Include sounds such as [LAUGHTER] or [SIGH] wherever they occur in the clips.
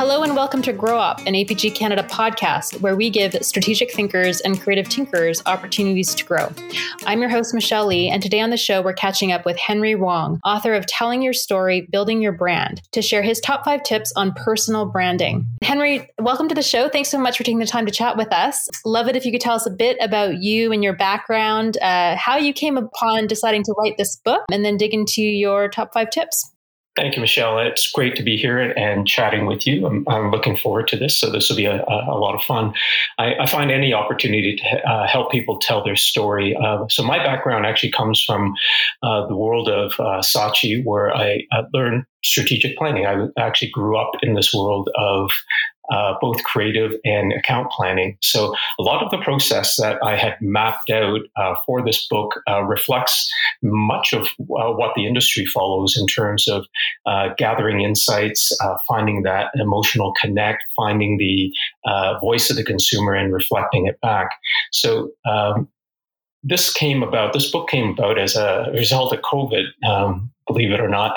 Hello and welcome to Grow Up, an APG Canada podcast where we give strategic thinkers and creative tinkers opportunities to grow. I'm your host, Michelle Lee, and today on the show, we're catching up with Henry Wong, author of Telling Your Story, Building Your Brand, to share his top five tips on personal branding. Henry, welcome to the show. Thanks so much for taking the time to chat with us. Love it if you could tell us a bit about you and your background, uh, how you came upon deciding to write this book, and then dig into your top five tips. Thank you, Michelle. It's great to be here and chatting with you. I'm, I'm looking forward to this. So, this will be a, a lot of fun. I, I, find any opportunity to uh, help people tell their story. Uh, so, my background actually comes from uh, the world of uh, Saatchi, where I learned strategic planning. I actually grew up in this world of uh, both creative and account planning. So a lot of the process that I had mapped out uh, for this book uh, reflects much of uh, what the industry follows in terms of uh, gathering insights, finding that emotional connect, finding the voice of the consumer and reflecting it back. So um, this came about, this book came about as a result of COVID. Um, believe it or not.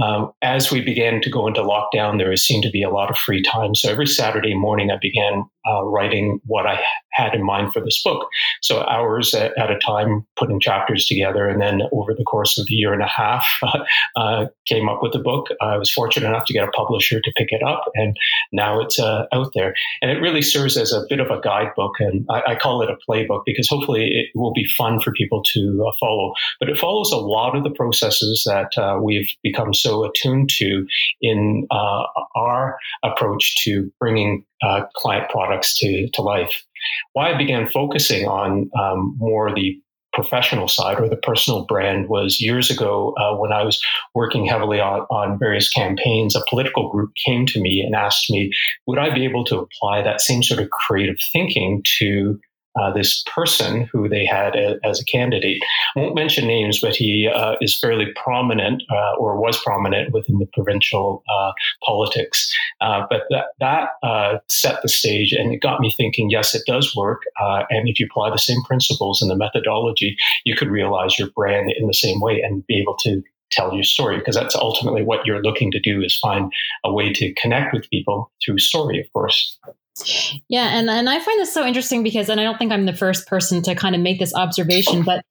Um, as we began to go into lockdown, there seemed to be a lot of free time. So every Saturday morning, I began uh, writing what I had in mind for this book. So hours at, at, a time, putting chapters together, and then over the course of the year and a half, [LAUGHS] uh, came up with the book. I was fortunate enough to get a publisher to pick it up, and now it's uh, out there. And it really serves as a bit of a guidebook, and I, I call it a playbook because hopefully it will be fun for people to uh, follow. But it follows a lot of the processes that that uh, we've become so attuned to in uh, our approach to bringing uh, client products to, to life. Why I began focusing on um, more the professional side or the personal brand was years ago uh, when I was working heavily on, on various campaigns. A political group came to me and asked me, would I be able to apply that same sort of creative thinking to uh, this person who they had a, as a candidate. I won't mention names, but he uh, is fairly prominent uh, or was prominent within the provincial uh, politics. Uh, but that, that uh, set the stage and it got me thinking, yes, it does work. and if you apply the same principles and the methodology, you could realize your brand in the same way and be able to tell your story because that's ultimately what you're looking to do is find a way to connect with people through story, of course. Yeah, and and I find this so interesting because, and I don't think I'm the first person to kind of make this observation, but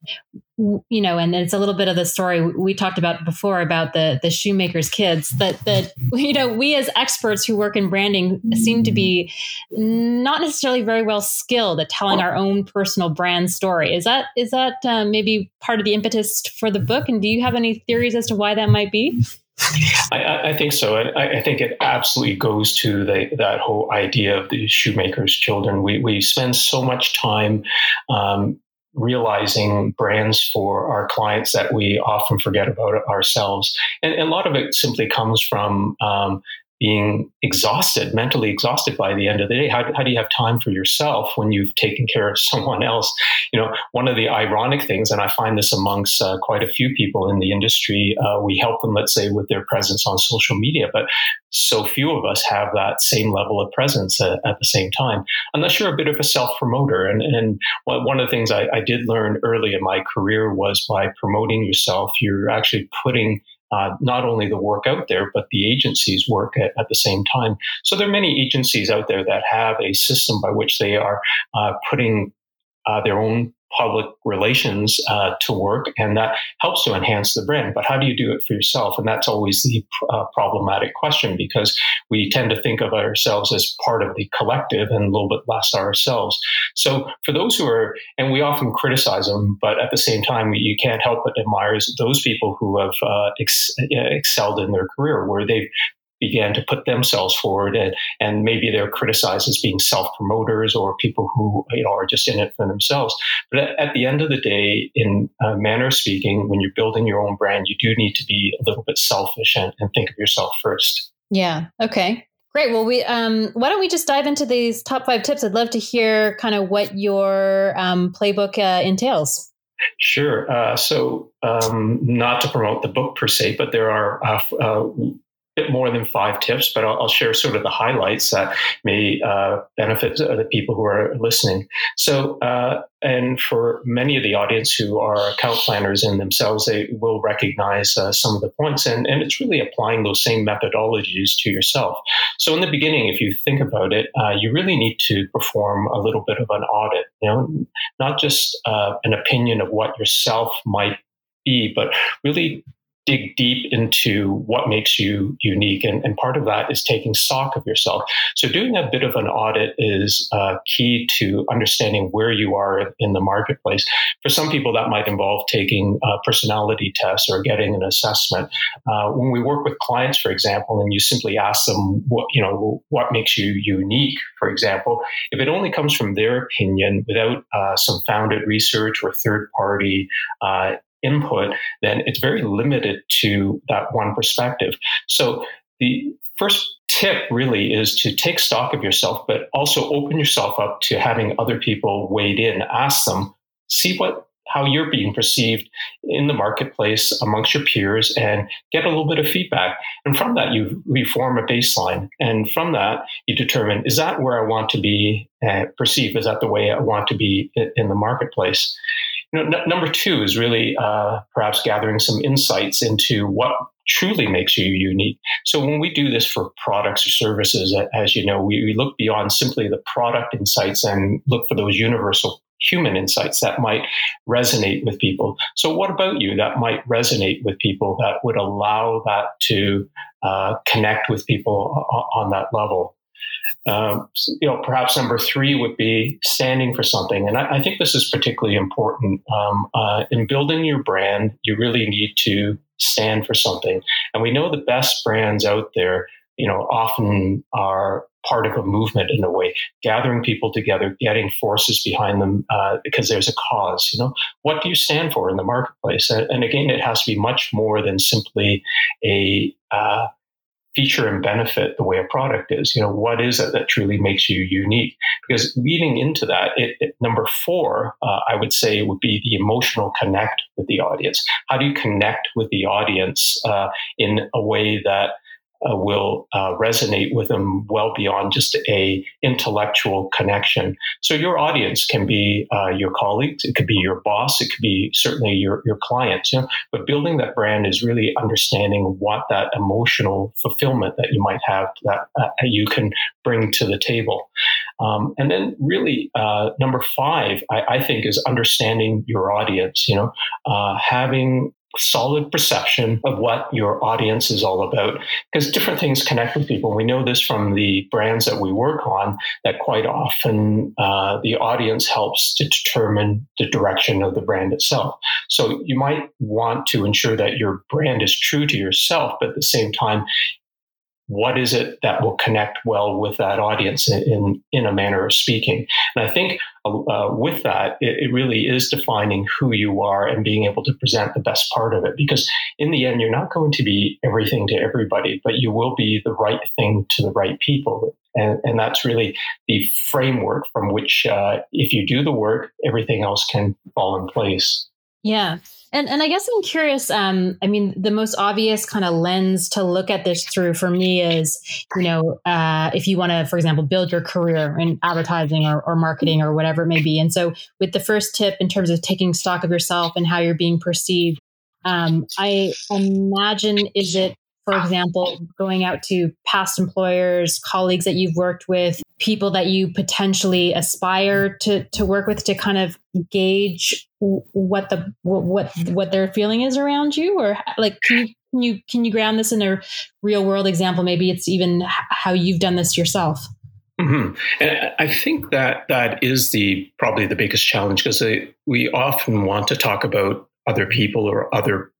you know, and it's a little bit of the story we talked about before about the the shoemakers kids. That that [LAUGHS] you know, we as experts who work in branding seem to be not necessarily very well skilled at telling our own personal brand story. Is that is that uh, maybe part of the impetus for the book? And do you have any theories as to why that might be? I, I, think so. I, I, think it absolutely goes to the, that whole idea of the shoemakers' children. We, we spend so much time um, realizing brands for our clients that we often forget about ourselves. And, and a lot of it simply comes from um, being exhausted, mentally exhausted by the end of the day. How, how do you have time for yourself when you've taken care of [LAUGHS] someone else? You know, one of the ironic things, and I find this amongst uh, quite a few people in the industry, uh, we help them, let's say, with their presence on social media, but so few of us have that same level of presence at, at the same time, unless you're a bit of a self promoter. And, and one of the things I, I did learn early in my career was by promoting yourself, you're actually putting uh, not only the work out there, but the agencies work at, at, the same time. So there are many agencies out there that have a system by which they are uh, putting uh, their own public relations uh, to work, and that helps to enhance the brand. But how do you do it for yourself? And that's always the uh, problematic question because we tend to think of ourselves as part of the collective and a little bit less ourselves. So for those who are, and we often criticize them, but at the same time, you can't help but admire those people who have uh, ex- excelled in their career, where they've began to put themselves forward and, and maybe they're criticized as being self-promoters or people who you know are just in it for themselves but at, at the end of the day in a manner of speaking when you're building your own brand you do need to be a little bit selfish and, and think of yourself first yeah okay Great. Well, we um, why don't we just dive into these top five tips? I'd love to hear kind of what your um, playbook uh, entails. Sure. Uh, so, um, not to promote the book per se, but there are uh, uh bit more than five tips, but I'll, I'll share sort of the highlights that may uh, benefit the people who are listening. So, uh, and for many of the audience who are account planners in themselves, they will recognize uh, some of the points, and, and it's really applying those same methodologies to yourself. So, in the beginning, if you think about it, uh, you really need to perform a little bit of an audit. You know, not just uh, an opinion of what yourself might be, but really dig deep into what makes you unique. And, and, part of that is taking stock of yourself. So, doing a bit of an audit is uh, key to understanding where you are in the marketplace. For some people, that might involve taking a personality tests or getting an assessment. Uh, when we work with clients, for example, and you simply ask them what, you know, what makes you unique, for example, if it only comes from their opinion without uh, some founded research or third party uh, input, then it's very limited to that one perspective. So the first tip really is to take stock of yourself, but also open yourself up to having other people wade in, ask them, see what how you're being perceived in the marketplace amongst your peers and get a little bit of feedback. And from that, you reform a baseline. And from that, you determine is that where I want to be uh, perceived? Is that the way I want to be in the marketplace? You know, n- number two is really uh, perhaps gathering some insights into what truly makes you unique. So when we do this for products or services, as you know, we, we look beyond simply the product insights and look for those universal human insights that might resonate with people. So, what about you that might resonate with people that would allow that to uh, connect with people on that level? Um, you know, perhaps number three would be standing for something, and I, I think this is particularly important um, uh, in building your brand. You really need to stand for something, and we know the best brands out there, you know, often are part of a movement in a way, gathering people together, getting forces behind them uh, because there's a cause. You know, what do you stand for in the marketplace? And, again, it has to be much more than simply a uh, feature and benefit the way a product is. You know, what is it that truly makes you unique? Because leading into that, it, it, number four, uh, I would say, would be the emotional connect with the audience. How do you connect with the audience uh, in a way that uh, will uh, resonate with them well beyond just a intellectual connection. So your audience can be uh, your colleagues, it could be your boss, it could be certainly your your clients. You know, but building that brand is really understanding what that emotional fulfillment that you might have that uh, you can bring to the table. Um, and then really uh, number five, I, I, think, is understanding your audience. You know, uh, having solid perception of what your audience is all about because different things connect with people. We know this from the brands that we work on that quite often uh, the audience helps to determine the direction of the brand itself. So you might want to ensure that your brand is true to yourself, but at the same time, what is it that will connect well with that audience in, in a manner of speaking? And I think uh, with that, it, it, really is defining who you are and being able to present the best part of it. Because in the end, you're not going to be everything to everybody, but you will be the right thing to the right people. And, and that's really the framework from which, uh, if you do the work, everything else can fall in place. Yeah. And and I guess I'm curious. Um, I mean, the most obvious kind of lens to look at this through for me is, you know, uh, if you want to, for example, build your career in advertising or, or marketing or whatever it may be. And so, with the first tip in terms of taking stock of yourself and how you're being perceived, um, I imagine is it for example, going out to past employers, colleagues that you've worked with, people that you potentially aspire to to work with to kind of gauge what the what what their feeling is around you? Or like can you can you can you ground this in a real world example? Maybe it's even how you've done this yourself. Mm-hmm. And I think that that is the probably the biggest challenge because we often want to talk about other people or other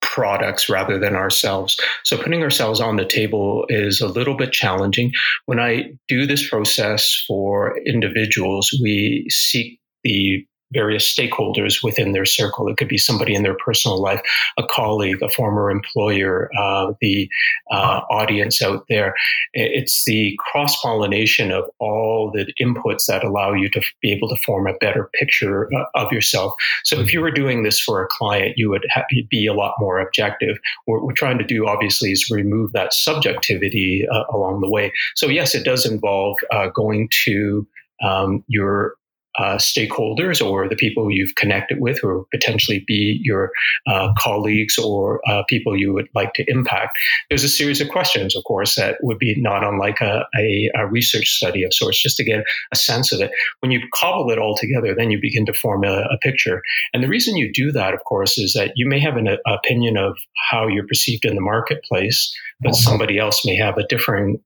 products rather than ourselves. So putting ourselves on the table is a little bit challenging. When I do this process for individuals, we seek the various stakeholders within their circle. It could be somebody in their personal life, a colleague, a former employer, uh, the uh, audience out there. It's the cross pollination of all the inputs that allow you to be able to form a better picture uh, of yourself. So if you were doing this for a client, you would ha- be a lot more objective. What we're trying to do, obviously, is remove that subjectivity uh, along the way. So yes, it does involve uh, going to um, your uh, stakeholders or the people you've connected with, or potentially be your uh, colleagues or uh, people you would like to impact. There's a series of questions, of course, that would be not unlike a, a, a research study of sorts, just to get a sense of it. When you cobble it all together, then you begin to form a, a picture. And the reason you do that, of course, is that you may have an opinion of how you're perceived in the marketplace, but somebody else may have a different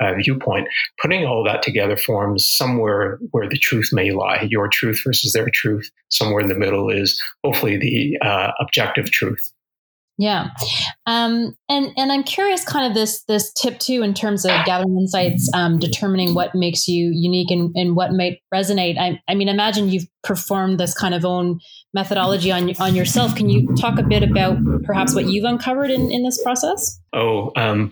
uh, viewpoint, putting all that together forms somewhere where the truth may lie. Your truth versus their truth. Somewhere in the middle is hopefully the uh, objective truth. Yeah, um, and and I'm curious, kind of this this tip too, in terms of gathering insights, um, determining what makes you unique and, and what might resonate. I, I mean, imagine you've performed this kind of own methodology on on yourself. Can you talk a bit about perhaps what you've uncovered in in this process? Oh, um,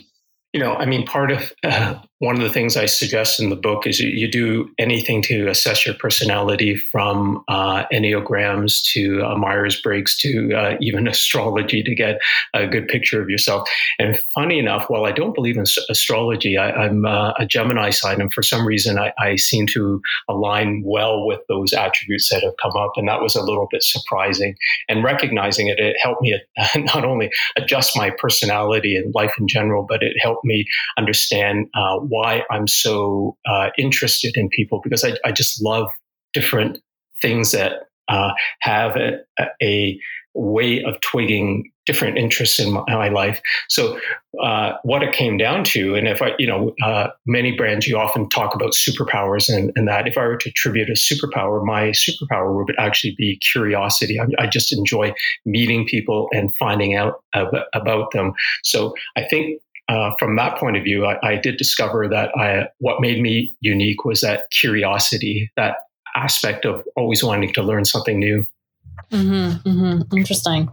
you know, I mean, part of uh, one of the things I suggest in the book is you, you do anything to assess your personality from uh, Enneagrams to uh, Myers Briggs to uh, even [LAUGHS] astrology to get a good picture of yourself. And funny enough, while I don't believe in astrology, I, am uh, a Gemini sign, and for some reason, I, I, seem to align well with those attributes that have come up. And that was a little bit surprising. And recognizing it, it helped me [LAUGHS] not only adjust my personality and life in general, but it helped me understand uh, why I'm so uh, interested in people because I, I, just love different things that uh, have a, a, way of twigging different interests in my, my life. So, uh, what it came down to, and if I, you know, uh, many brands, you often talk about superpowers and, and, that. If I were to attribute a superpower, my superpower would actually be curiosity. I, I just enjoy meeting people and finding out about them. So, I think uh, from that point of view, I, I did discover that I, what made me unique was that curiosity, that aspect of always wanting to learn something new. Mm-hmm, mm-hmm. Interesting.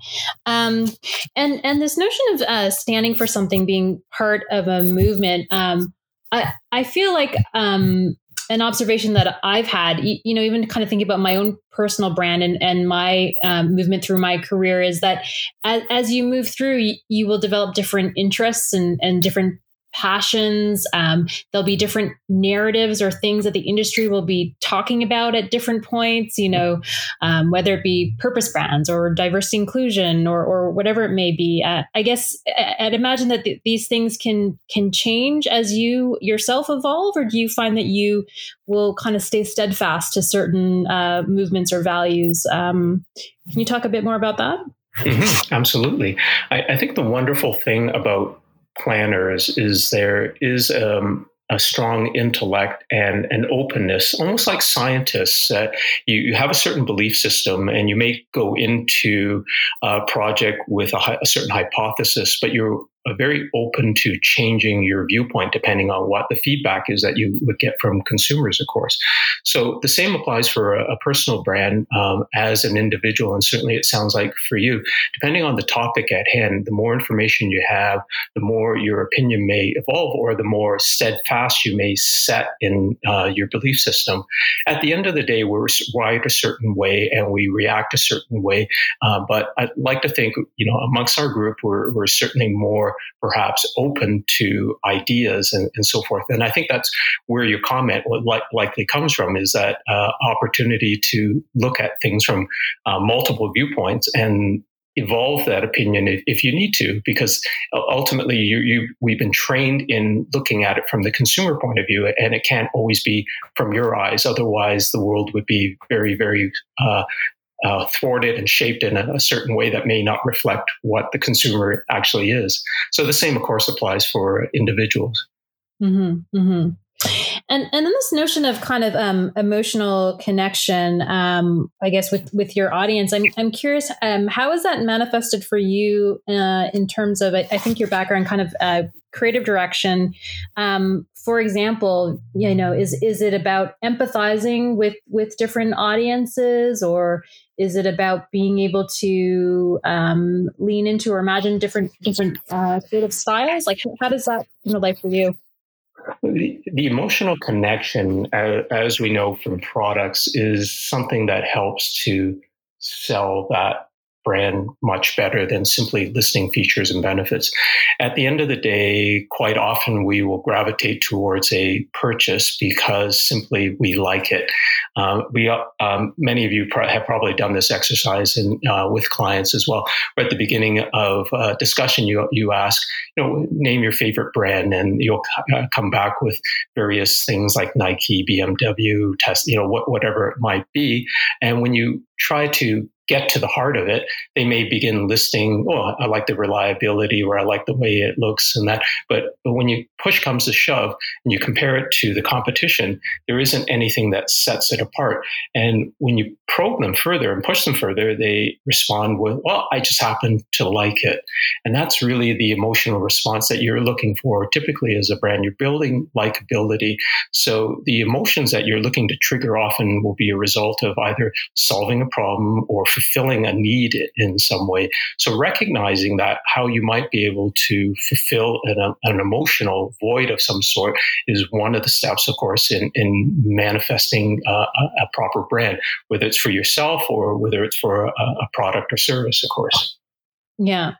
Um, and and this notion of uh, standing for something, being part of a movement, um, I I feel like um, an observation that I've had, you, know, even kind of thinking about my own personal brand and, and my um, movement through my career is that as, as you move through, you, you, will develop different interests and, and different passions. Um, there'll be different narratives or things that the industry will be talking about at different points, you know, um, whether it be purpose brands or diversity inclusion or, or whatever it may be. Uh, I guess I'd imagine that th- these things can can change as you yourself evolve, or do you find that you will kind of stay steadfast to certain uh, movements or values? Um, can you talk a bit more about that? Mm-hmm. Absolutely. I, I think the wonderful thing about planners is there is um, a strong intellect and an openness, almost like scientists. That you, you, have a certain belief system, and you may go into a project with a, a certain hypothesis, but you're very open to changing your viewpoint depending on what the feedback is that you would get from consumers, of course. So the same applies for a, a personal brand um, as an individual, and certainly it sounds like for you, depending on the topic at hand, the more information you have, the more your opinion may evolve, or the more steadfast you may set in uh, your belief system. At the end of the day, we're wired a certain way and we react a certain way. Uh, but I'd like to think, you know, amongst our group, we're, we're certainly more perhaps open to ideas and, and so forth. And I think that's where your comment li- likely comes from is that uh, opportunity to look at things from uh, multiple viewpoints and evolve that opinion if, if, you need to, because ultimately you, you, we've been trained in looking at it from the consumer point of view, and it can't always be from your eyes. Otherwise, the world would be very, very uh, uh, thwarted and shaped in a, a, certain way that may not reflect what the consumer actually is. So the same, of course, applies for individuals. Mm-hmm, mm-hmm. And and then this notion of kind of um, emotional connection, um, I guess with with your audience, I'm I'm curious, um, how is that manifested for you uh, in terms of I, think your background, kind of uh, creative direction. Um, for example, you know, is is it about empathizing with with different audiences, or is it about being able to um, lean into or imagine different different uh, creative styles? Like, how does that relate for you? The, the emotional connection, as we know from products, is something that helps to sell that brand much better than simply listing features and benefits. At the end of the day, quite often we will gravitate towards a purchase because simply we like it. Uh, we um, many of you have probably done this exercise in, uh, with clients as well. Where at the beginning of a discussion, you you ask, you know, name your favorite brand, and you'll uh, come back with various things like Nike, BMW, Tesla, you know, what, whatever it might be. And when you try to get to the heart of it, they may begin listing, oh, I like the reliability or I like the way it looks and that. But, but when you push comes to shove and you compare it to the competition, there isn't anything that sets it apart. And when you probe them further and push them further, they respond with, well, I just happen to like it. And that's really the emotional response that you're looking for. Typically, as a brand, you're building likability. So the emotions that you're looking to trigger often will be a result of either solving a problem or fulfilling a need in some way. So recognizing that how you might be able to fulfill an, an emotional void of some sort is one of the steps, of course, in, in manifesting uh, a, proper brand, whether it's for yourself or whether it's for a, a product or service, of course. Yeah.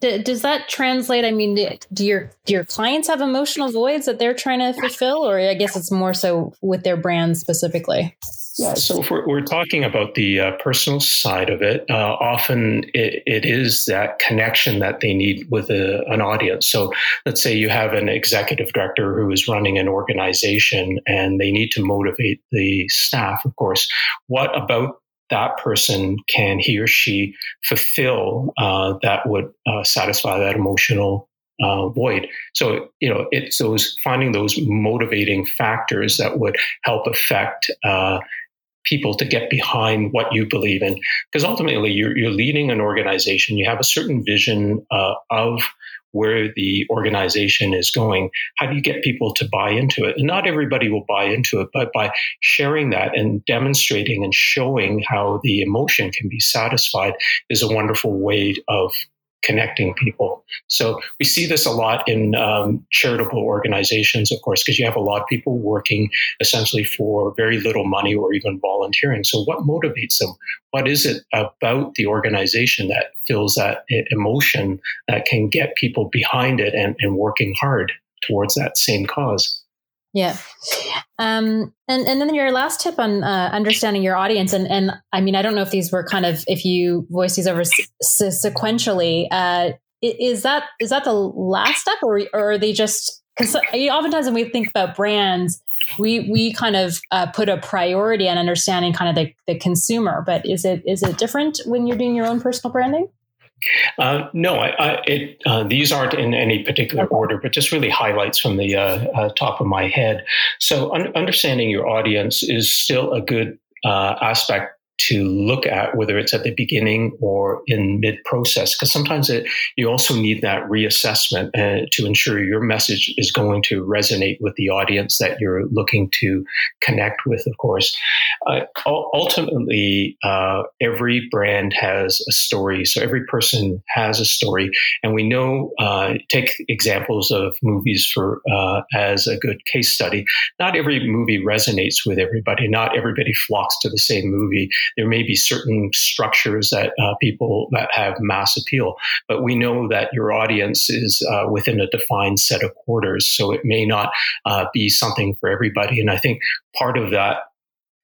D- does that translate? I mean, do your do your clients have emotional voids that they're trying to fulfill, or I guess it's more so with their brand specifically? Yeah, so if we're, we're talking about the uh, personal side of it, uh, often it, it is that connection that they need with a, an audience. So let's say you have an executive director who is running an organization and they need to motivate the staff, of course. What about that person can he or she fulfill uh, that would uh, satisfy that emotional uh, void. So, you know, it's those finding those motivating factors that would help affect uh, people to get behind what you believe in. Because ultimately, you're, you're leading an organization, you have a certain vision uh, of where the organization is going. How do you get people to buy into it? And not everybody will buy into it, but by sharing that and demonstrating and showing how the emotion can be satisfied is a wonderful way of connecting people. So we see this a lot in um, charitable organizations, of course, because you have a lot of people working essentially for very little money or even volunteering. So what motivates them? What is it about the organization that fills that emotion that can get people behind it and, and working hard towards that same cause? Yeah. Um, and, and then your last tip on uh, understanding your audience. And, and I mean, I don't know if these were kind of, if you voice these over sequentially, uh, is that, is that the last step or, or are they just, because oftentimes when we think about brands, we, we kind of uh, put a priority on understanding kind of the, the consumer, but is it, is it different when you're doing your own personal branding? Uh, no, I, I, it, uh, these aren't in any particular order, but just really highlights from the uh, uh top of my head. So, un- understanding your audience is still a good uh, aspect to look at whether it's at the beginning or in mid process because sometimes it, you also need that reassessment uh, to ensure your message is going to resonate with the audience that you're looking to connect with of course. Uh, ultimately uh, every brand has a story so every person has a story. And we know uh, take examples of movies for uh, as a good case study. Not every movie resonates with everybody. Not everybody flocks to the same movie there may be certain structures that uh, people that have mass appeal, but we know that your audience is uh, within a defined set of quarters, so it may not uh, be something for everybody. And I think part of that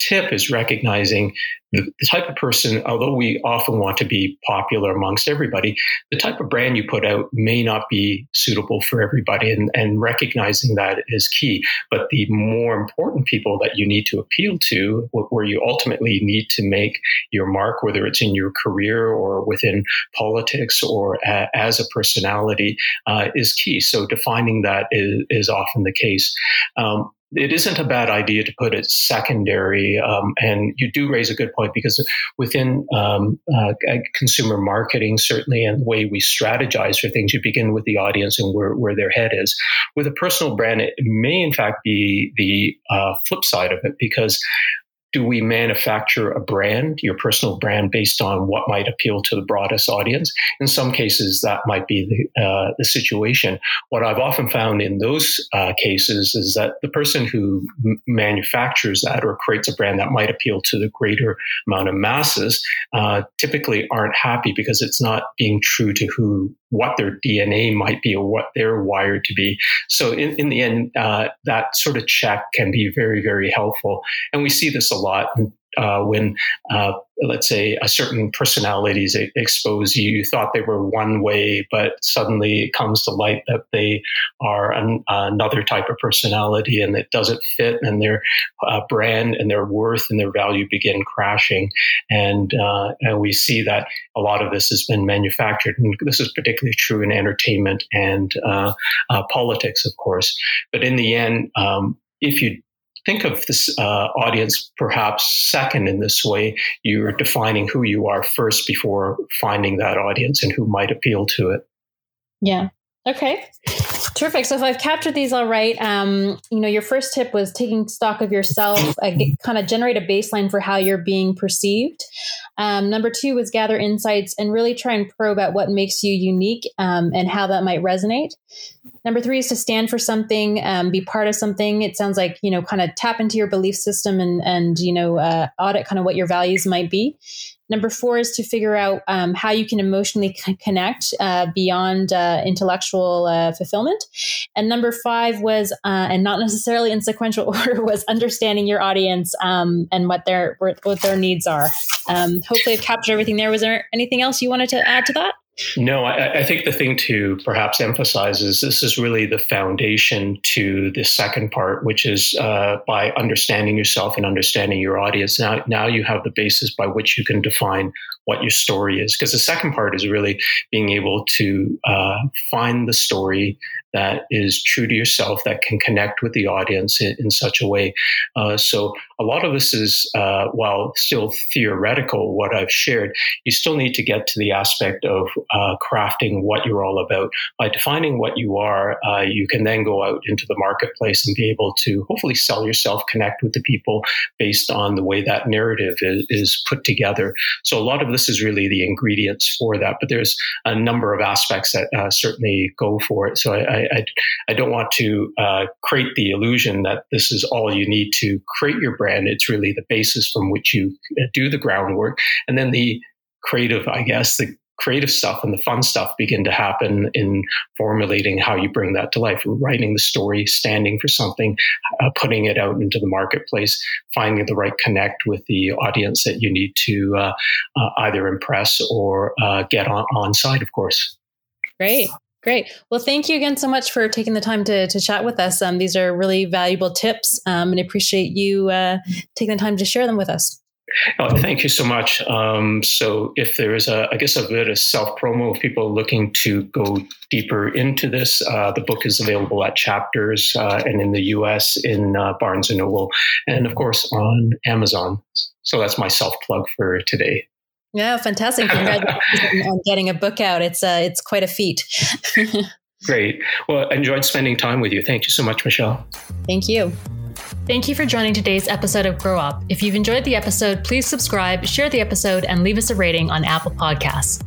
tip is recognizing the, type of person, although we often want to be popular amongst everybody, the type of brand you put out may not be suitable for everybody. And, and recognizing that is key. But the more important people that you need to appeal to, where you ultimately need to make your mark, whether it's in your career or within politics or a, as a personality, uh, is key. So defining that is, is often the case. Um, it isn't a bad idea to put it secondary. Um, and you do raise a good point because within um, uh, consumer marketing, certainly, and the way we strategize for things, you begin with the audience and where, where their head is. With a personal brand, it may in fact be the uh, flip side of it because do we manufacture a brand, your personal brand, based on what might appeal to the broadest audience? In some cases, that might be the, uh, the situation. What I've often found in those uh, cases is that the person who m- manufactures that or creates a brand that might appeal to the greater amount of masses uh, typically aren't happy because it's not being true to who what their DNA might be or what they're wired to be. So in, in the end, uh, that sort of check can be very, very helpful. And we see this a lot uh, when, uh, let's say, a certain personalities expose you. You thought they were one way, but suddenly it comes to light that they are an, another type of personality, and it doesn't fit, and their uh, brand and their worth and their value begin crashing. And uh, and we see that a lot of this has been manufactured, and this is particularly true in entertainment and uh, uh, politics, of course. But in the end, um, if you think of this uh, audience perhaps second in this way. You're defining who you are first before finding that audience and who might appeal to it. Yeah. Okay. Terrific. So if I've captured these all right, um, you know, your first tip was taking stock of yourself, uh, kind of generate a baseline for how you're being perceived. Um, number two was gather insights and really try and probe at what makes you unique um, and how that might resonate. Number three is to stand for something, um, be part of something. It sounds like you know, kind of tap into your belief system and and you know, uh, audit kind of what your values might be. Number four is to figure out um, how you can emotionally c- connect uh, beyond uh, intellectual uh, fulfillment. And number five was, uh, and not [LAUGHS] necessarily in sequential [LAUGHS] order, was understanding your audience um, and what their what their needs are. Um, hopefully, I've captured everything there. Was there anything else you wanted to add to that? No, I, I, think the thing to perhaps emphasize is this is really the foundation to the second part, which is uh, by understanding yourself and understanding your audience. Now, now you have the basis by which you can define what your story is. Because the second part is really being able to uh, find the story that is true to yourself, that can connect with the audience in, in such a way. Uh, so a lot of this is, uh, while still theoretical, what I've shared, you still need to get to the aspect of uh, crafting what you're all about. By defining what you are, uh, you can then go out into the marketplace and be able to hopefully sell yourself, connect with the people based on the way that narrative is, is put together. So a lot of this is really the ingredients for that, but there's a number of aspects that uh, certainly go for it. So I, I, I don't want to uh, create the illusion that this is all you need to create your brand. It's really the basis from which you uh, do the groundwork. And then the creative, I guess, the creative stuff and the fun stuff begin to happen in formulating how you bring that to life, writing the story, standing for something, uh, putting it out into the marketplace, finding the right connect with the audience that you need to uh, uh, either impress or uh, get on, on side, of course. Great. Great. Well, thank you again so much for taking the time to, to chat with us. Um, these are really valuable tips, um, and I appreciate you uh, taking the time to share them with us. Oh, thank you so much. Um, so, if there is a, I guess, a bit of self promo, if people looking to go deeper into this, uh, the book is available at Chapters uh, and in the US in uh, Barnes and Noble, and of course on Amazon. So, that's my self plug for today. Yeah, fantastic! Congratulations on getting a book out. It's uh, it's quite a feat. [LAUGHS] Great. Well, I enjoyed spending time with you. Thank you so much, Michelle. Thank you. Thank you for joining today's episode of Grow Up. If you've enjoyed the episode, please subscribe, share the episode, and leave us a rating on Apple Podcasts.